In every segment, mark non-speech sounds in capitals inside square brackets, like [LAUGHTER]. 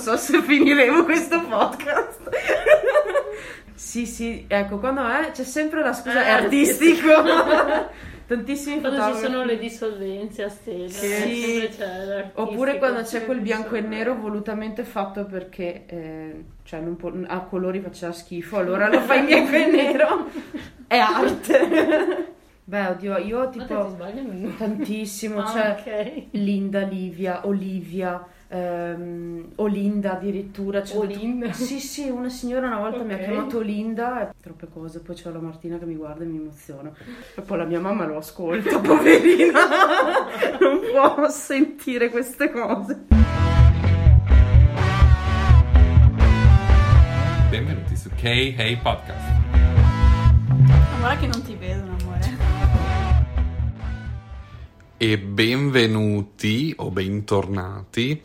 So se finiremo questo podcast. sì, sì, ecco, quando è c'è sempre la scusa, Eh, è artistico. [LAUGHS] Tantissimi Quando ci fotografi. sono le dissolvenze a stella, Sì. Oppure quando c'è quel bianco e nero volutamente fatto perché eh, cioè non può- a colori faceva schifo, allora lo fai in bianco e nero. È arte. Beh, oddio, io Ma te ti tipo sbaglio? tantissimo, Ah, cioè ok. Linda, Livia, Olivia, ehm, Olinda addirittura. Cioè, Olinda? [LAUGHS] Sì, sì, una signora una volta mi ha chiamato Olinda e troppe cose. Poi c'è la Martina che mi guarda e mi emoziono. E poi la mia mamma lo ascolta, [LAUGHS] poverina. [LAUGHS] non può sentire queste cose. Benvenuti su K Hey Podcast. Guarda che non ti vedono, E benvenuti o bentornati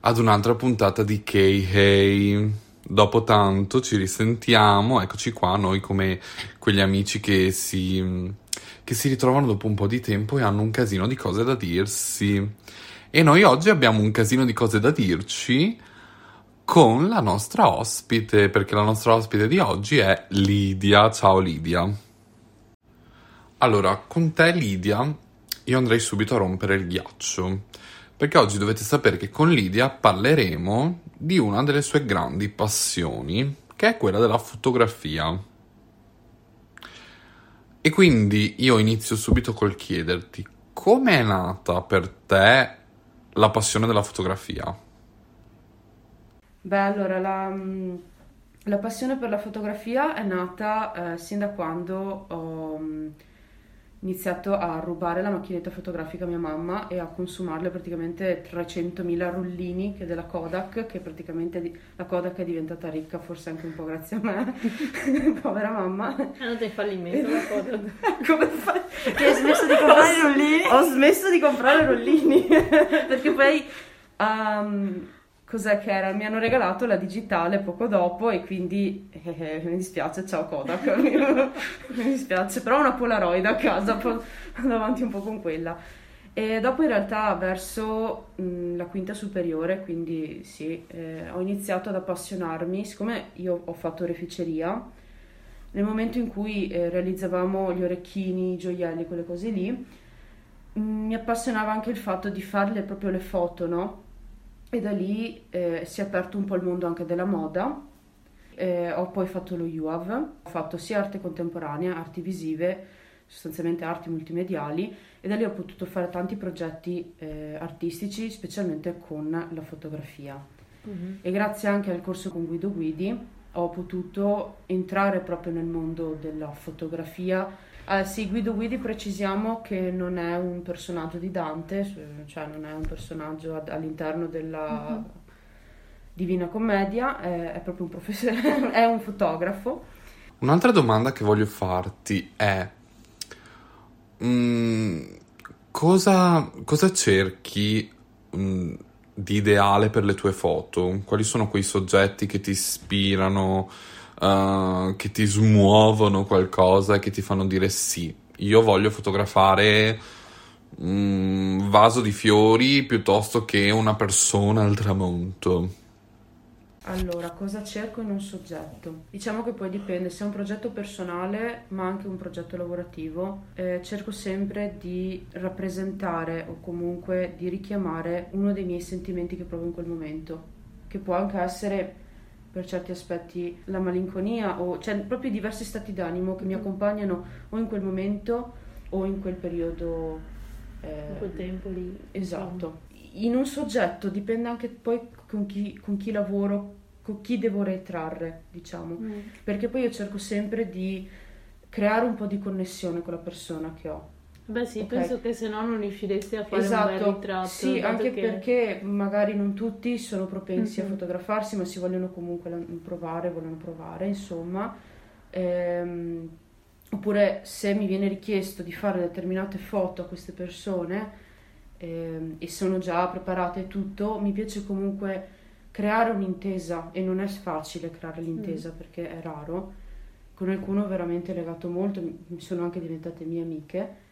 ad un'altra puntata di K Hey. Dopo tanto ci risentiamo, eccoci qua, noi come quegli amici che si, che si ritrovano dopo un po' di tempo e hanno un casino di cose da dirsi. E noi oggi abbiamo un casino di cose da dirci con la nostra ospite, perché la nostra ospite di oggi è Lidia. Ciao Lidia. Allora, con te Lidia, io andrei subito a rompere il ghiaccio, perché oggi dovete sapere che con Lidia parleremo di una delle sue grandi passioni, che è quella della fotografia. E quindi io inizio subito col chiederti, come è nata per te la passione della fotografia? Beh, allora, la, mm, la passione per la fotografia è nata eh, sin da quando ho mm, iniziato a rubare la macchinetta fotografica a mia mamma e a consumarle praticamente 300.000 rullini che della Kodak, che praticamente la Kodak è diventata ricca, forse anche un po' grazie a me, [LAUGHS] povera mamma. È andata in fallimento la cosa. [LAUGHS] Come fai? Che hai smesso di comprare i rullini? Ho smesso di comprare rollini [LAUGHS] perché poi ehm, cos'è che era? Mi hanno regalato la digitale poco dopo e quindi eh, mi dispiace, ciao Kodak, [LAUGHS] mi dispiace, però ho una Polaroid a casa, vado avanti un po' con quella. E dopo in realtà verso mh, la quinta superiore, quindi sì, eh, ho iniziato ad appassionarmi, siccome io ho fatto oreficeria, nel momento in cui eh, realizzavamo gli orecchini, i gioielli, quelle cose lì, mh, mi appassionava anche il fatto di farle proprio le foto, no? E da lì eh, si è aperto un po' il mondo anche della moda. Eh, ho poi fatto lo UAV, ho fatto sia arte contemporanea, arti visive, sostanzialmente arti multimediali e da lì ho potuto fare tanti progetti eh, artistici, specialmente con la fotografia. Mhm. E grazie anche al corso con Guido Guidi ho potuto entrare proprio nel mondo della fotografia. Eh, sì, Guido Guidi precisiamo che non è un personaggio di Dante, cioè non è un personaggio ad- all'interno della Divina Commedia, è, è proprio un professore, [LAUGHS] è un fotografo. Un'altra domanda che voglio farti è mm, cosa, cosa cerchi mm, di ideale per le tue foto? Quali sono quei soggetti che ti ispirano, eh, che ti smuovono qualcosa e che ti fanno dire sì, io voglio fotografare un vaso di fiori piuttosto che una persona al tramonto? Allora, cosa cerco in un soggetto? Diciamo che poi dipende se è un progetto personale, ma anche un progetto lavorativo. eh, cerco sempre di rappresentare o comunque di richiamare uno dei miei sentimenti che provo in quel momento, che può anche essere per certi aspetti la malinconia o cioè proprio diversi stati d'animo che mi accompagnano o in quel momento o in quel periodo. eh, In quel tempo lì. Esatto. In un soggetto dipende anche poi con chi, con chi lavoro, con chi devo ritrarre, diciamo. Mm. Perché poi io cerco sempre di creare un po' di connessione con la persona che ho. Beh sì, Ok. penso che se no non riusciresti a fare un bel Esatto, ritratto. sì, anche che- perché magari non tutti sono propensi a Mhm. fotografarsi, ma si vogliono comunque provare, vogliono provare, insomma. Ehm, oppure se mi viene richiesto di fare determinate foto a queste persone ehm, e sono già preparate e tutto, mi piace comunque creare un'intesa e non è facile creare l'intesa perché è raro. Con alcuno ho veramente legato molto, mi sono anche diventate mie amiche.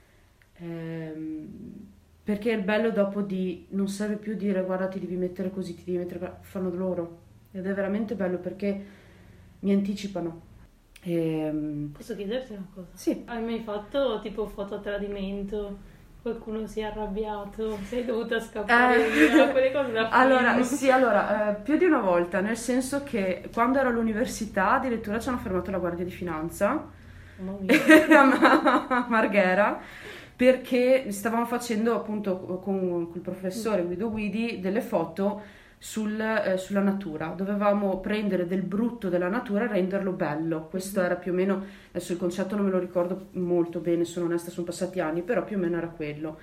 Ehm, Perché il bello dopo di non serve più dire guarda ti devi mettere così, ti devi mettere qua", fanno loro. Ed è veramente bello perché mi anticipano. Ehm, Posso chiederti una cosa? sì, Hai mai fatto tipo foto a tradimento? Qualcuno si è arrabbiato? Sei dovuta scappare Eh. via? Quelle cose da [LAUGHS] film. Allora, sì, allora, eh, più di una volta, nel senso che quando ero all'università addirittura ci hanno fermato la Guardia di Finanza Mamma mia. [LAUGHS] a Marghera perché stavamo facendo appunto con il professore Guido Guidi delle foto sul, eh, sulla natura. Dovevamo prendere del brutto della natura e renderlo bello. Questo era più o meno, adesso il concetto non me lo ricordo molto bene, sono onesta, sono passati anni, però più o meno era quello.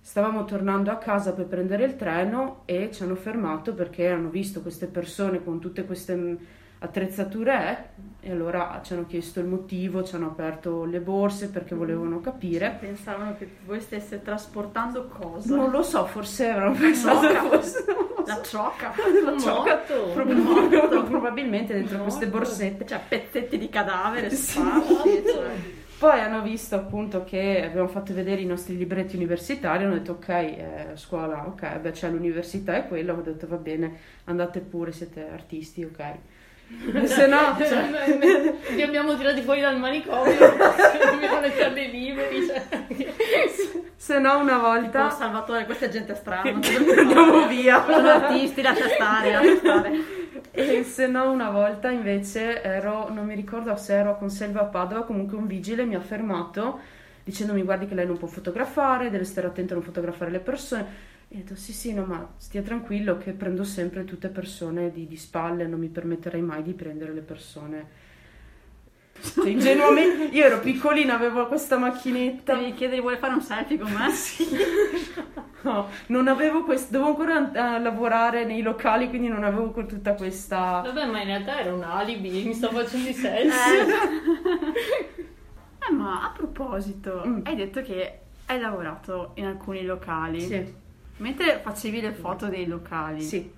Stavamo tornando a casa per prendere il treno e ci hanno fermato perché hanno visto queste persone con tutte queste attrezzature eh, e allora ci hanno chiesto il motivo, ci hanno aperto le borse perché volevano capire. Pensavano che voi stesse trasportando cosa? Non lo so, forse avevano pensato Moca. fosse La ciocca. [LAUGHS] la ciocca. Prob- probabilmente dentro queste Morto. borsette. Cioè, pezzetti di cadavere Sì. [LAUGHS] cioè. Poi hanno visto appunto che abbiamo fatto vedere i nostri libretti universitari, hanno detto ok, eh, scuola, ok, beh c'è l'università e quello, ho detto va bene, andate pure, siete artisti, ok. Se no, Cioè, cioè, noi- noi- li abbiamo tirati fuori dal manicomio, [LAUGHS] [LAUGHS] dobbiamo lasciarli liberi. Cioè. se no una Tipo, volta Salvatore, questa è gente strana. andiamo via. Sono artisti, lascia stare, lascia stare. E se no una volta invece ero, non mi ricordo se ero con Selva a Padova, comunque un vigile mi ha fermato dicendomi guardi che lei non può fotografare, deve stare attento a non fotografare le persone. E ho detto sì sì no ma stia tranquillo che prendo sempre tutte persone di, di spalle, non mi permetterei mai di prendere le persone. Cioè, ingenuamente, io ero piccolina, avevo questa macchinetta. Devi chiedere, vuole fare un selfie con me? [LAUGHS] No, non avevo questo, dovevo ancora eh, lavorare nei locali, quindi non avevo tutta questa... Vabbè, ma in realtà era un alibi, mi sto facendo i selfie. Eh, ma a proposito, Mm. hai detto che hai lavorato in alcuni locali. Sì, Mentre facevi le foto dei locali, sì.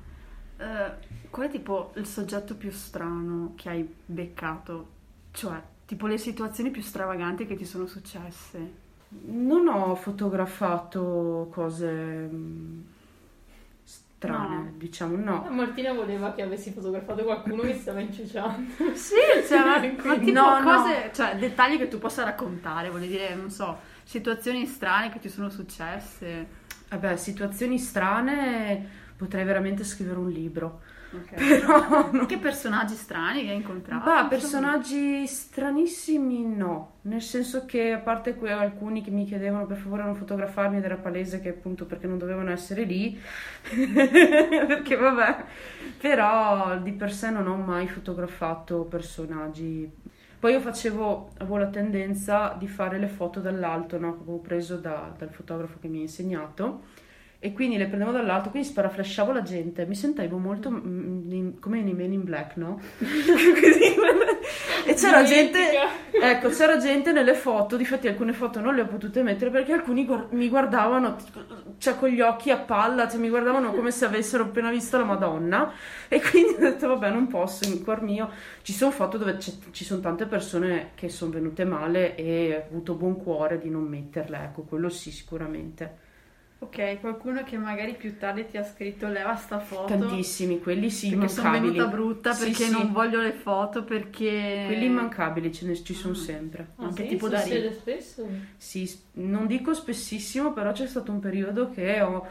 eh, qual è tipo il soggetto più strano che hai beccato? Cioè, tipo le situazioni più stravaganti che ti sono successe? Non ho fotografato cose mm, strane, No. diciamo, no. Martina voleva che avessi fotografato qualcuno che stava inciuciando. [LAUGHS] Sì, cioè, ma, [LAUGHS] tipo No, no. cose, cioè dettagli che tu possa raccontare, voglio dire, non so, situazioni strane che ti sono successe. Vabbè, situazioni strane, potrei veramente scrivere un libro. Ok. [LAUGHS] Però no. Che personaggi strani che hai incontrato? Bah, personaggi stranissimi no, nel senso che a parte que- alcuni che mi chiedevano per favore non fotografarmi ed era palese che appunto perché non dovevano essere lì, [LAUGHS] perché vabbè, però di per sé non ho mai fotografato personaggi. Poi io facevo, avevo la tendenza di fare le foto dall'alto, no? Avevo preso da- dal fotografo che mi ha insegnato e quindi le prendevo dall'alto, quindi sparaflasciavo la gente, mi sentivo molto mm, in- come nei Men in Black, no? [LAUGHS] Così. E c'era gente, ecco, c'era gente nelle foto, difatti alcune foto non le ho potute mettere perché alcuni guar- mi guardavano, cioè con gli occhi a palla, cioè mi guardavano come se avessero appena visto la Madonna. E quindi ho detto vabbè non posso, in cuor mio. Ci sono foto dove ci sono tante persone che sono venute male e ho avuto buon cuore di non metterle, ecco, quello sì sicuramente. Ok, qualcuno che magari più tardi ti ha scritto leva sta foto Tantissimi, quelli sì, perché sono immancabili. venuta brutta, Sì, perché sì. non voglio le foto, perché... Quelli immancabili ce ne ci sono sempre. Ah, Anche sì? tipo da Succede spesso? Sì, non dico spessissimo, però c'è stato un periodo che ho-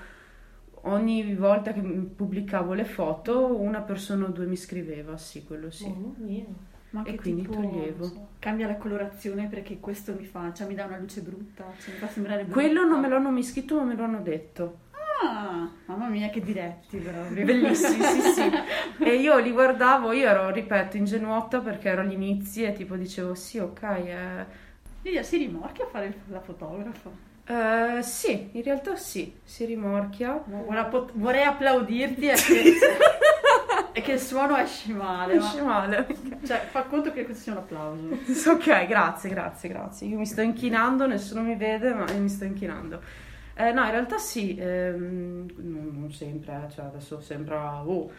ogni volta che pubblicavo le foto una persona o due mi scriveva, sì, quello sì. Mamma mia. Ma E che quindi tipo, toglievo. so, cambia la colorazione perché questo mi fa, cioè mi dà una luce brutta, cioè mi fa sembrare brutta. Quello non me l'hanno mai scritto, ma me lo hanno detto. Ah, mamma mia che diretti proprio. Bellissimi, sì, sì. [LAUGHS] E io li guardavo, io ero, ripeto, ingenuotta perché ero agli inizi e tipo dicevo sì, ok, eh, Lidia si rimorchia a fare la fotografa. eh, sì, in realtà sì, si rimorchia. Pot- vorrei applaudirti [LAUGHS] e che, e che il suono esce male. Esce Ma, male. cioè, fa conto che questo sia un applauso. [LAUGHS] Ok, grazie, grazie, grazie. Io mi sto inchinando, nessuno mi vede, ma io mi sto inchinando. Eh, no, in realtà sì, ehm, non, non sempre, eh, cioè adesso sembra [LAUGHS] oh.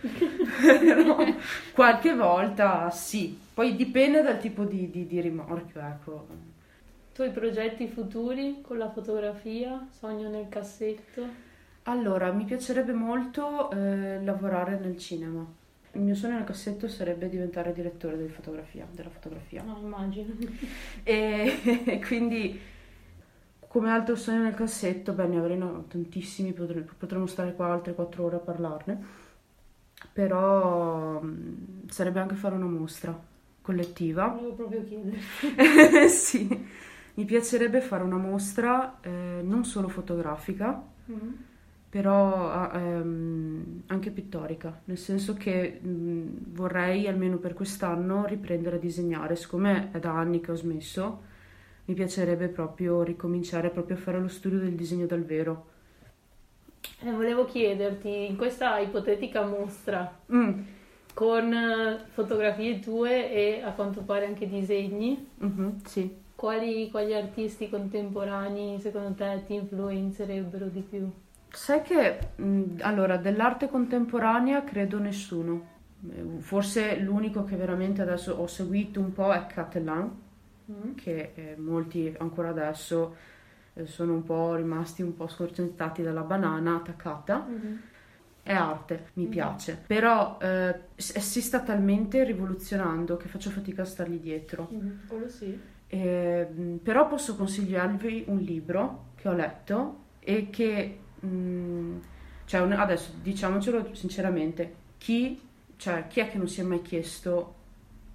Però qualche volta sì. Poi dipende dal tipo di, di- di rimorchio, ecco. tuoi progetti futuri con la fotografia? Sogno nel cassetto? Allora, mi piacerebbe molto eh, lavorare nel cinema. Il mio sogno nel cassetto sarebbe diventare direttore di fotografia, della fotografia. No, immagino. [LAUGHS] E [LAUGHS] quindi, come altro sogno nel cassetto, beh, ne avrei no, tantissimi, potre- potremmo stare qua altre quattro ore a parlarne, però mh, sarebbe anche fare una mostra collettiva. Volevo proprio chiedere. [LAUGHS] Sì, mi piacerebbe fare una mostra eh, non solo fotografica, Mm. Però ehm, anche pittorica, nel senso che mh, vorrei almeno per quest'anno riprendere a disegnare, siccome è da anni che ho smesso, mi piacerebbe proprio ricominciare proprio a fare lo studio del disegno dal vero. Eh, volevo chiederti, in questa ipotetica mostra, Mm, con eh, fotografie tue e a quanto pare anche disegni, mhm, sì. quali, quali artisti contemporanei secondo te ti influenzerebbero di più? Sai che, mh, allora, dell'arte contemporanea credo nessuno. Eh, Forse l'unico che veramente adesso ho seguito un po' è Catelan, Mm. che eh, molti ancora adesso eh, sono un po' rimasti un po' scorcentati dalla banana attaccata. Mhm. È arte, mi Mhm. piace, però eh, si sta talmente rivoluzionando che faccio fatica a stargli dietro. Mhm, Quello sì. Eh, mh, però posso consigliarvi un libro che ho letto e che, mh, cioè un- adesso diciamocelo sinceramente, chi, cioè, chi è che non si è mai chiesto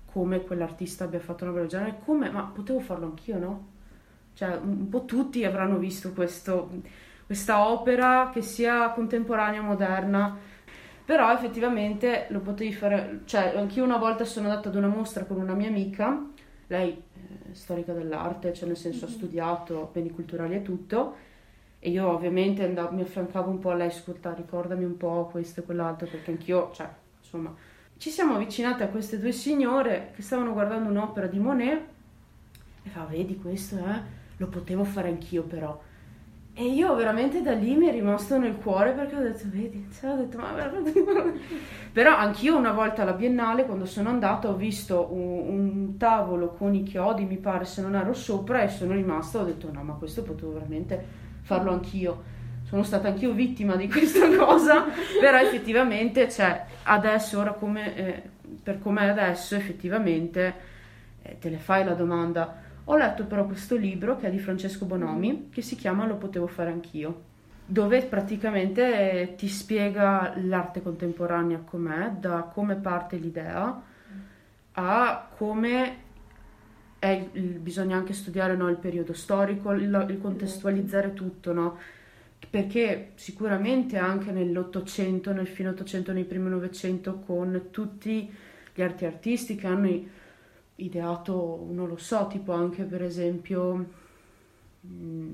come quell'artista abbia fatto una bella genere? Come? Ma potevo farlo anch'io, no? Cioè, un po' tutti avranno visto questo, questa opera che sia contemporanea o moderna, però effettivamente lo potevi fare, cioè anch'io una volta sono andata ad una mostra con una mia amica, lei è storica dell'arte, cioè nel senso ha Mhm. studiato beni culturali e tutto, e io ovviamente andavo- mi affiancavo un po' a lei, ascolta, ricordami un po' questo e quell'altro, perché anch'io, cioè, insomma, ci siamo avvicinate a queste due signore che stavano guardando un'opera di Monet e fa, vedi questo, eh? Lo potevo fare anch'io però. E io veramente da lì mi è rimasto nel cuore perché ho detto, vedi, cioè, ho detto, ma veramente... [LAUGHS] Però anch'io una volta alla Biennale, quando sono andata, ho visto un, un tavolo con i chiodi, mi pare, se non ero sopra, e sono rimasta, ho detto, no, ma questo potevo veramente farlo anch'io. Sono stata anch'io vittima di questa [LAUGHS] cosa, però effettivamente, cioè, adesso, ora come, eh, per com'è adesso, effettivamente, eh, te le fai la domanda. Ho letto però questo libro che è di Francesco Bonomi, che si chiama Lo potevo fare anch'io, dove praticamente eh, ti spiega l'arte contemporanea com'è, da come parte l'idea a come è il- bisogna anche studiare no, il periodo storico, il, il contestualizzare tutto, no? Perché sicuramente anche nell'Ottocento, nel fine Ottocento, nei primi Novecento, con tutti gli arti artisti che hanno ideato, non lo so, tipo anche per esempio mm,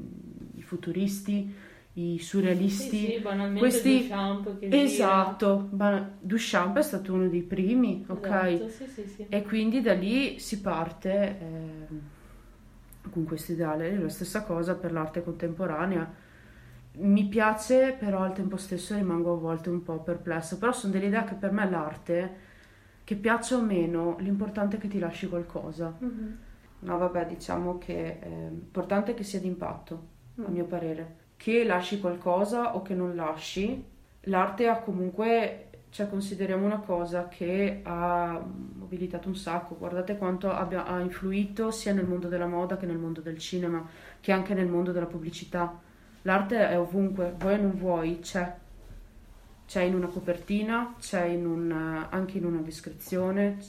i futuristi, i surrealisti. Sì, sì, banalmente questi- Duchamp che. Esatto, ma Duchamp è stato uno dei primi, ok? Esatto, sì. E quindi da lì si parte ehm, con questo ideale. La stessa cosa per l'arte contemporanea. Mi piace, però al tempo stesso rimango a volte un po' perplessa. Però sono delle idee che per me l'arte, che piaccia o meno, l'importante è che ti lasci qualcosa. Mhm. No, vabbè, diciamo che è importante che sia d'impatto, a Mm. mio parere. Che lasci qualcosa o che non lasci, l'arte ha comunque, cioè consideriamo una cosa che ha mobilitato un sacco. Guardate quanto abbia, ha influito sia nel mondo della moda che nel mondo del cinema, che anche nel mondo della pubblicità. L'arte è ovunque, vuoi o non vuoi, c'è. C'è in una copertina, c'è in un, anche in una descrizione,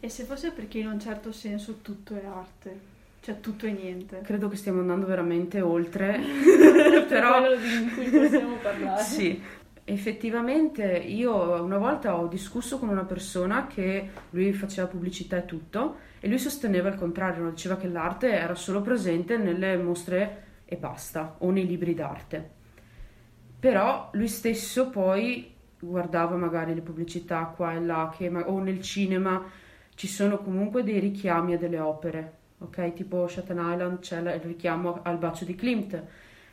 E se fosse perché in un certo senso tutto è arte, cioè tutto è niente. Credo che stiamo andando veramente oltre, [LAUGHS] Però quello di cui possiamo parlare. sì. Effettivamente io una volta ho discusso con una persona che lui faceva pubblicità e tutto e lui sosteneva il contrario, diceva che l'arte era solo presente nelle mostre e basta, o nei libri d'arte. Però lui stesso poi guardava magari le pubblicità qua e là, che o nel cinema ci sono comunque dei richiami a delle opere, ok? Tipo Shutter Island c'è il richiamo al bacio di Klimt,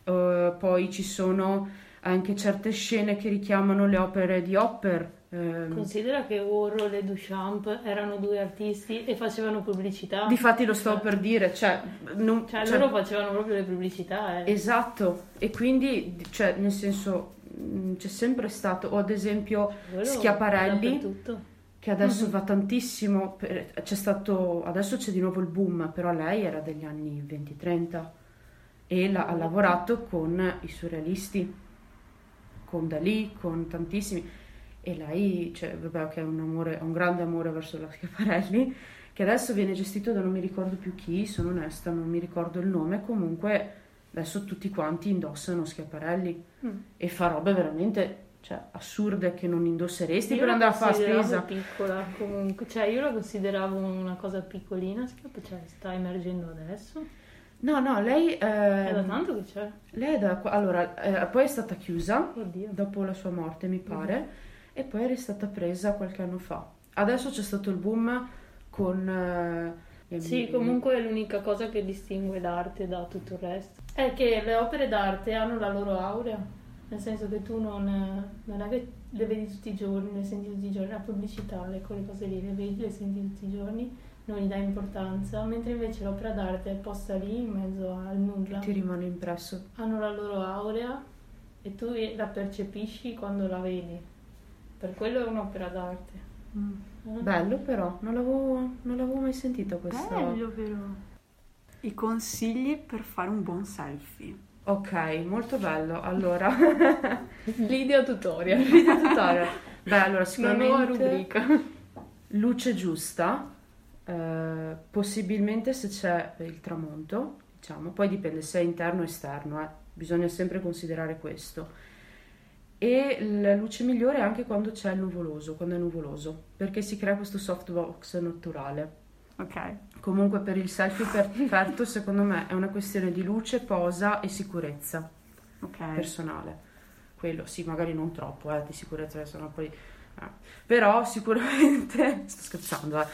eh, poi ci sono anche certe scene che richiamano le opere di Hopper, Ehm, Considera che Warhol e Duchamp erano due artisti e facevano pubblicità. Difatti lo stavo per dire, cioè, non- Cioè, cioè, loro facevano proprio le pubblicità. eh. esatto, e quindi, cioè, nel senso, mh, c'è sempre stato, o ad esempio Quello Schiaparelli. Che adesso Mhm. va tantissimo, per- c'è stato, adesso c'è di nuovo il boom, però lei era degli anni 20-30 e la- ha lavorato con i surrealisti, con Dalì, con tantissimi, e lei, cioè, vabbè, che ha un amore, un grande amore verso la Schiaparelli, che adesso viene gestito da non mi ricordo più chi, sono onesta, non mi ricordo il nome, comunque adesso tutti quanti indossano Schiaparelli Mm. e fa robe veramente, cioè, assurde che non indosseresti Io per andare a fare spesa. piccola comunque, cioè io la consideravo una cosa piccolina, Schiapp- cioè sta emergendo adesso. No, no, lei, È da eh, tanto che c'è. lei è da, allora, eh, poi è stata chiusa Oddio. dopo la sua morte, mi pare, Mhm. e poi è stata presa qualche anno fa. Adesso c'è stato il boom con... eh, Sì, comunque è l'unica cosa che distingue l'arte da tutto il resto. È che le opere d'arte hanno la loro aurea, nel senso che tu non, non è che le vedi tutti i giorni, le senti tutti i giorni, la pubblicità, le, quelle cose lì, le vedi, le senti tutti i giorni, non gli dai importanza, mentre invece l'opera d'arte è posta lì in mezzo al nulla. Ti rimane impresso. Hanno la loro aurea e tu la percepisci quando la vedi. Per quello è un'opera d'arte. Mm. Eh? Bello però, non l'avevo, non l'avevo mai sentita questa. Bello però. I consigli per fare un buon selfie. Ok, molto bello. Allora, [LAUGHS] Video tutorial. [LAUGHS] video tutorial. Beh, allora Una nuova sicuramente... rubrica. Luce giusta, eh, possibilmente se c'è il tramonto, diciamo, poi dipende se è interno o esterno, eh, bisogna sempre considerare questo. E la luce migliore è anche quando c'è il nuvoloso, quando è nuvoloso, perché si crea questo softbox naturale. Ok. Comunque per il selfie perfetto, secondo me, è una questione di luce, posa e sicurezza Ok. personale. Quello sì, magari non troppo, eh, di sicurezza, sennò poi... eh. Però sicuramente... [LAUGHS] Sto scherzando, eh.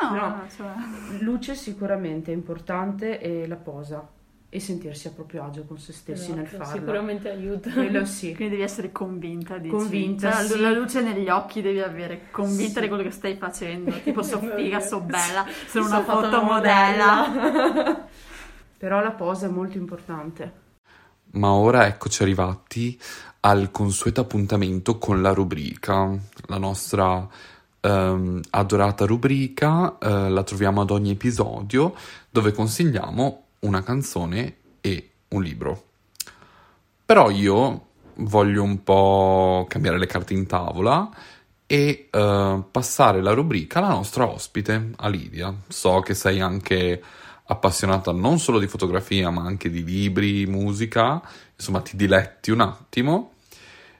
No, No. no, cioè... Luce sicuramente è importante e la posa e sentirsi a proprio agio con se stessi nel Esatto, farlo. Sicuramente aiuta. Quello sì. [LAUGHS] Quindi devi essere convinta, dici. Convinta, Cioè, sì. La luce negli occhi devi avere, convinta Sì. di quello che stai facendo. Tipo, so [LAUGHS] figa, so bella, sono una fotomodella. fotomodella. [LAUGHS] Però la posa è molto importante. Ma ora eccoci arrivati al consueto appuntamento con la rubrica, la nostra ehm, adorata rubrica, eh, la troviamo ad ogni episodio dove consigliamo una canzone e un libro. Però io voglio un po' cambiare le carte in tavola e eh, passare la rubrica alla nostra ospite, a Lidia. So che sei anche appassionata non solo di fotografia, ma anche di libri, musica, insomma ti diletti un attimo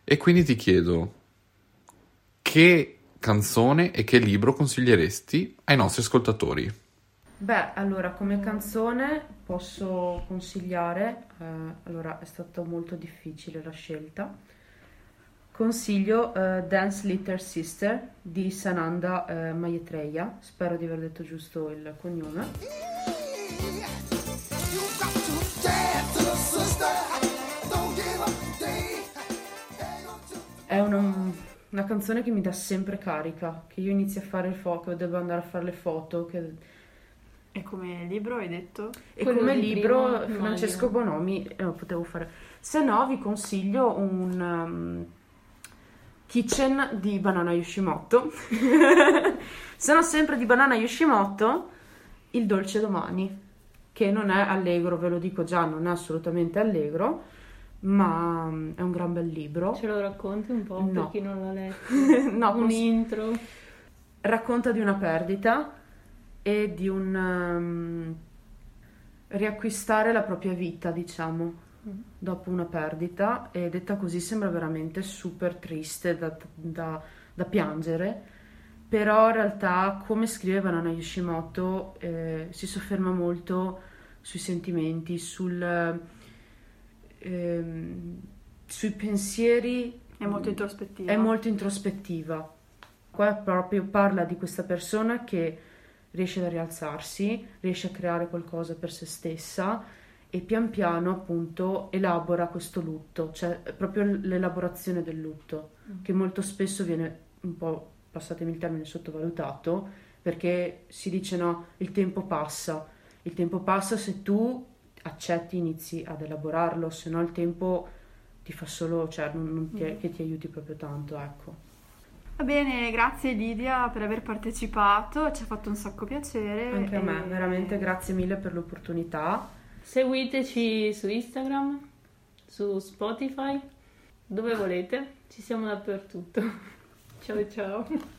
e quindi ti chiedo che canzone e che libro consiglieresti ai nostri ascoltatori? Beh, allora, come canzone posso consigliare, eh, allora è stata molto difficile la scelta, consiglio eh, Dance Little Sister di Sananda eh, Maitreya, spero di aver detto giusto il cognome. È una, una canzone che mi dà sempre carica, che io inizi a fare il foto, devo andare a fare le foto, che E come libro hai detto? E Quello come libro immagino. Francesco Bonomi eh, potevo fare. Se no vi consiglio un um, Kitchen di Banana Yoshimoto. [LAUGHS] Se no sempre di Banana Yoshimoto, Il dolce domani, che non è allegro, ve lo dico già, non è assolutamente allegro, ma um, è un gran bel libro. Ce lo racconti un po' No. per chi non l'ha letto? [LAUGHS] no, un cons- intro. racconta di una perdita e di un um, riacquistare la propria vita, diciamo, Mm. dopo una perdita e detta così sembra veramente super triste da, da- da piangere, però in realtà come scrive Banana Yoshimoto eh, si sofferma molto sui sentimenti, sul, ehm, sui pensieri È molto introspettiva. è molto introspettiva. Qua proprio parla di questa persona che riesce a rialzarsi, riesce a creare qualcosa per se stessa e pian piano appunto elabora questo lutto, cioè proprio l'elaborazione del lutto, Mm. che molto spesso viene un po', passatemi il termine, sottovalutato, perché si dice no, il tempo passa, il tempo passa se tu accetti, inizi ad elaborarlo, se no il tempo ti fa solo, cioè non, non ti- Mm. che ti aiuti proprio tanto, ecco. Va bene, grazie Lidia per aver partecipato, ci ha fatto un sacco piacere. Anche a me, e- veramente grazie mille per l'opportunità. Seguiteci su Instagram, su Spotify, dove volete, ci siamo dappertutto. [LAUGHS] Ciao ciao.